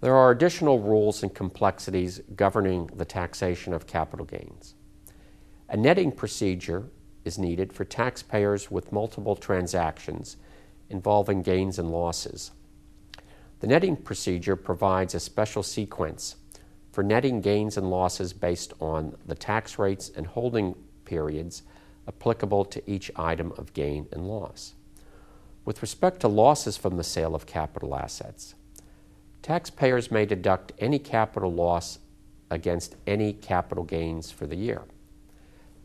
There are additional rules and complexities governing the taxation of capital gains. A netting procedure is needed for taxpayers with multiple transactions involving gains and losses. The netting procedure provides a special sequence for netting gains and losses based on the tax rates and holding periods applicable to each item of gain and loss. With respect to losses from the sale of capital assets, taxpayers may deduct any capital loss against any capital gains for the year.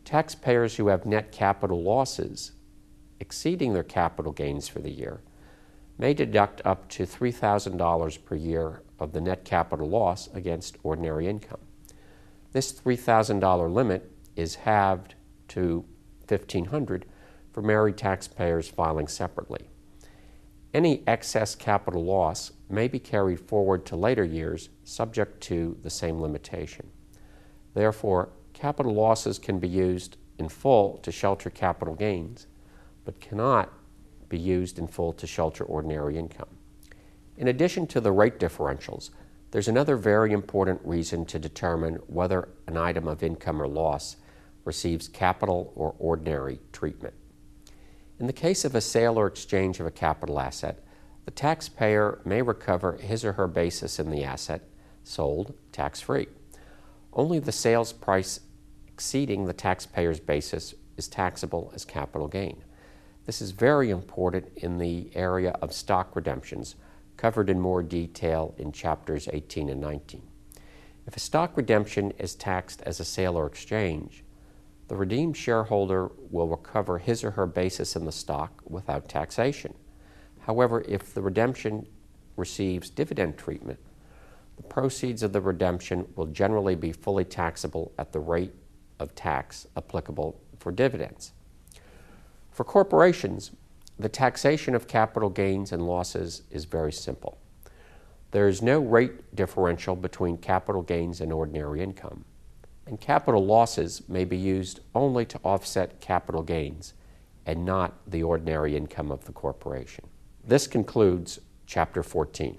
Taxpayers who have net capital losses exceeding their capital gains for the year may deduct up to $3,000 per year of the net capital loss against ordinary income. This $3,000 limit is halved to $1,500 for married taxpayers filing separately. Any excess capital loss may be carried forward to later years subject to the same limitation. Therefore, capital losses can be used in full to shelter capital gains, but cannot be used in full to shelter ordinary income. In addition to the rate differentials, there's another very important reason to determine whether an item of income or loss receives capital or ordinary treatment. In the case of a sale or exchange of a capital asset, the taxpayer may recover his or her basis in the asset sold tax free. Only the sales price exceeding the taxpayer's basis is taxable as capital gain. This is very important in the area of stock redemptions, covered in more detail in chapters 18 and 19. If a stock redemption is taxed as a sale or exchange, the redeemed shareholder will recover his or her basis in the stock without taxation. However, if the redemption receives dividend treatment, the proceeds of the redemption will generally be fully taxable at the rate of tax applicable for dividends. For corporations, the taxation of capital gains and losses is very simple. There is no rate differential between capital gains and ordinary income, and capital losses may be used only to offset capital gains and not the ordinary income of the corporation. This concludes Chapter 14.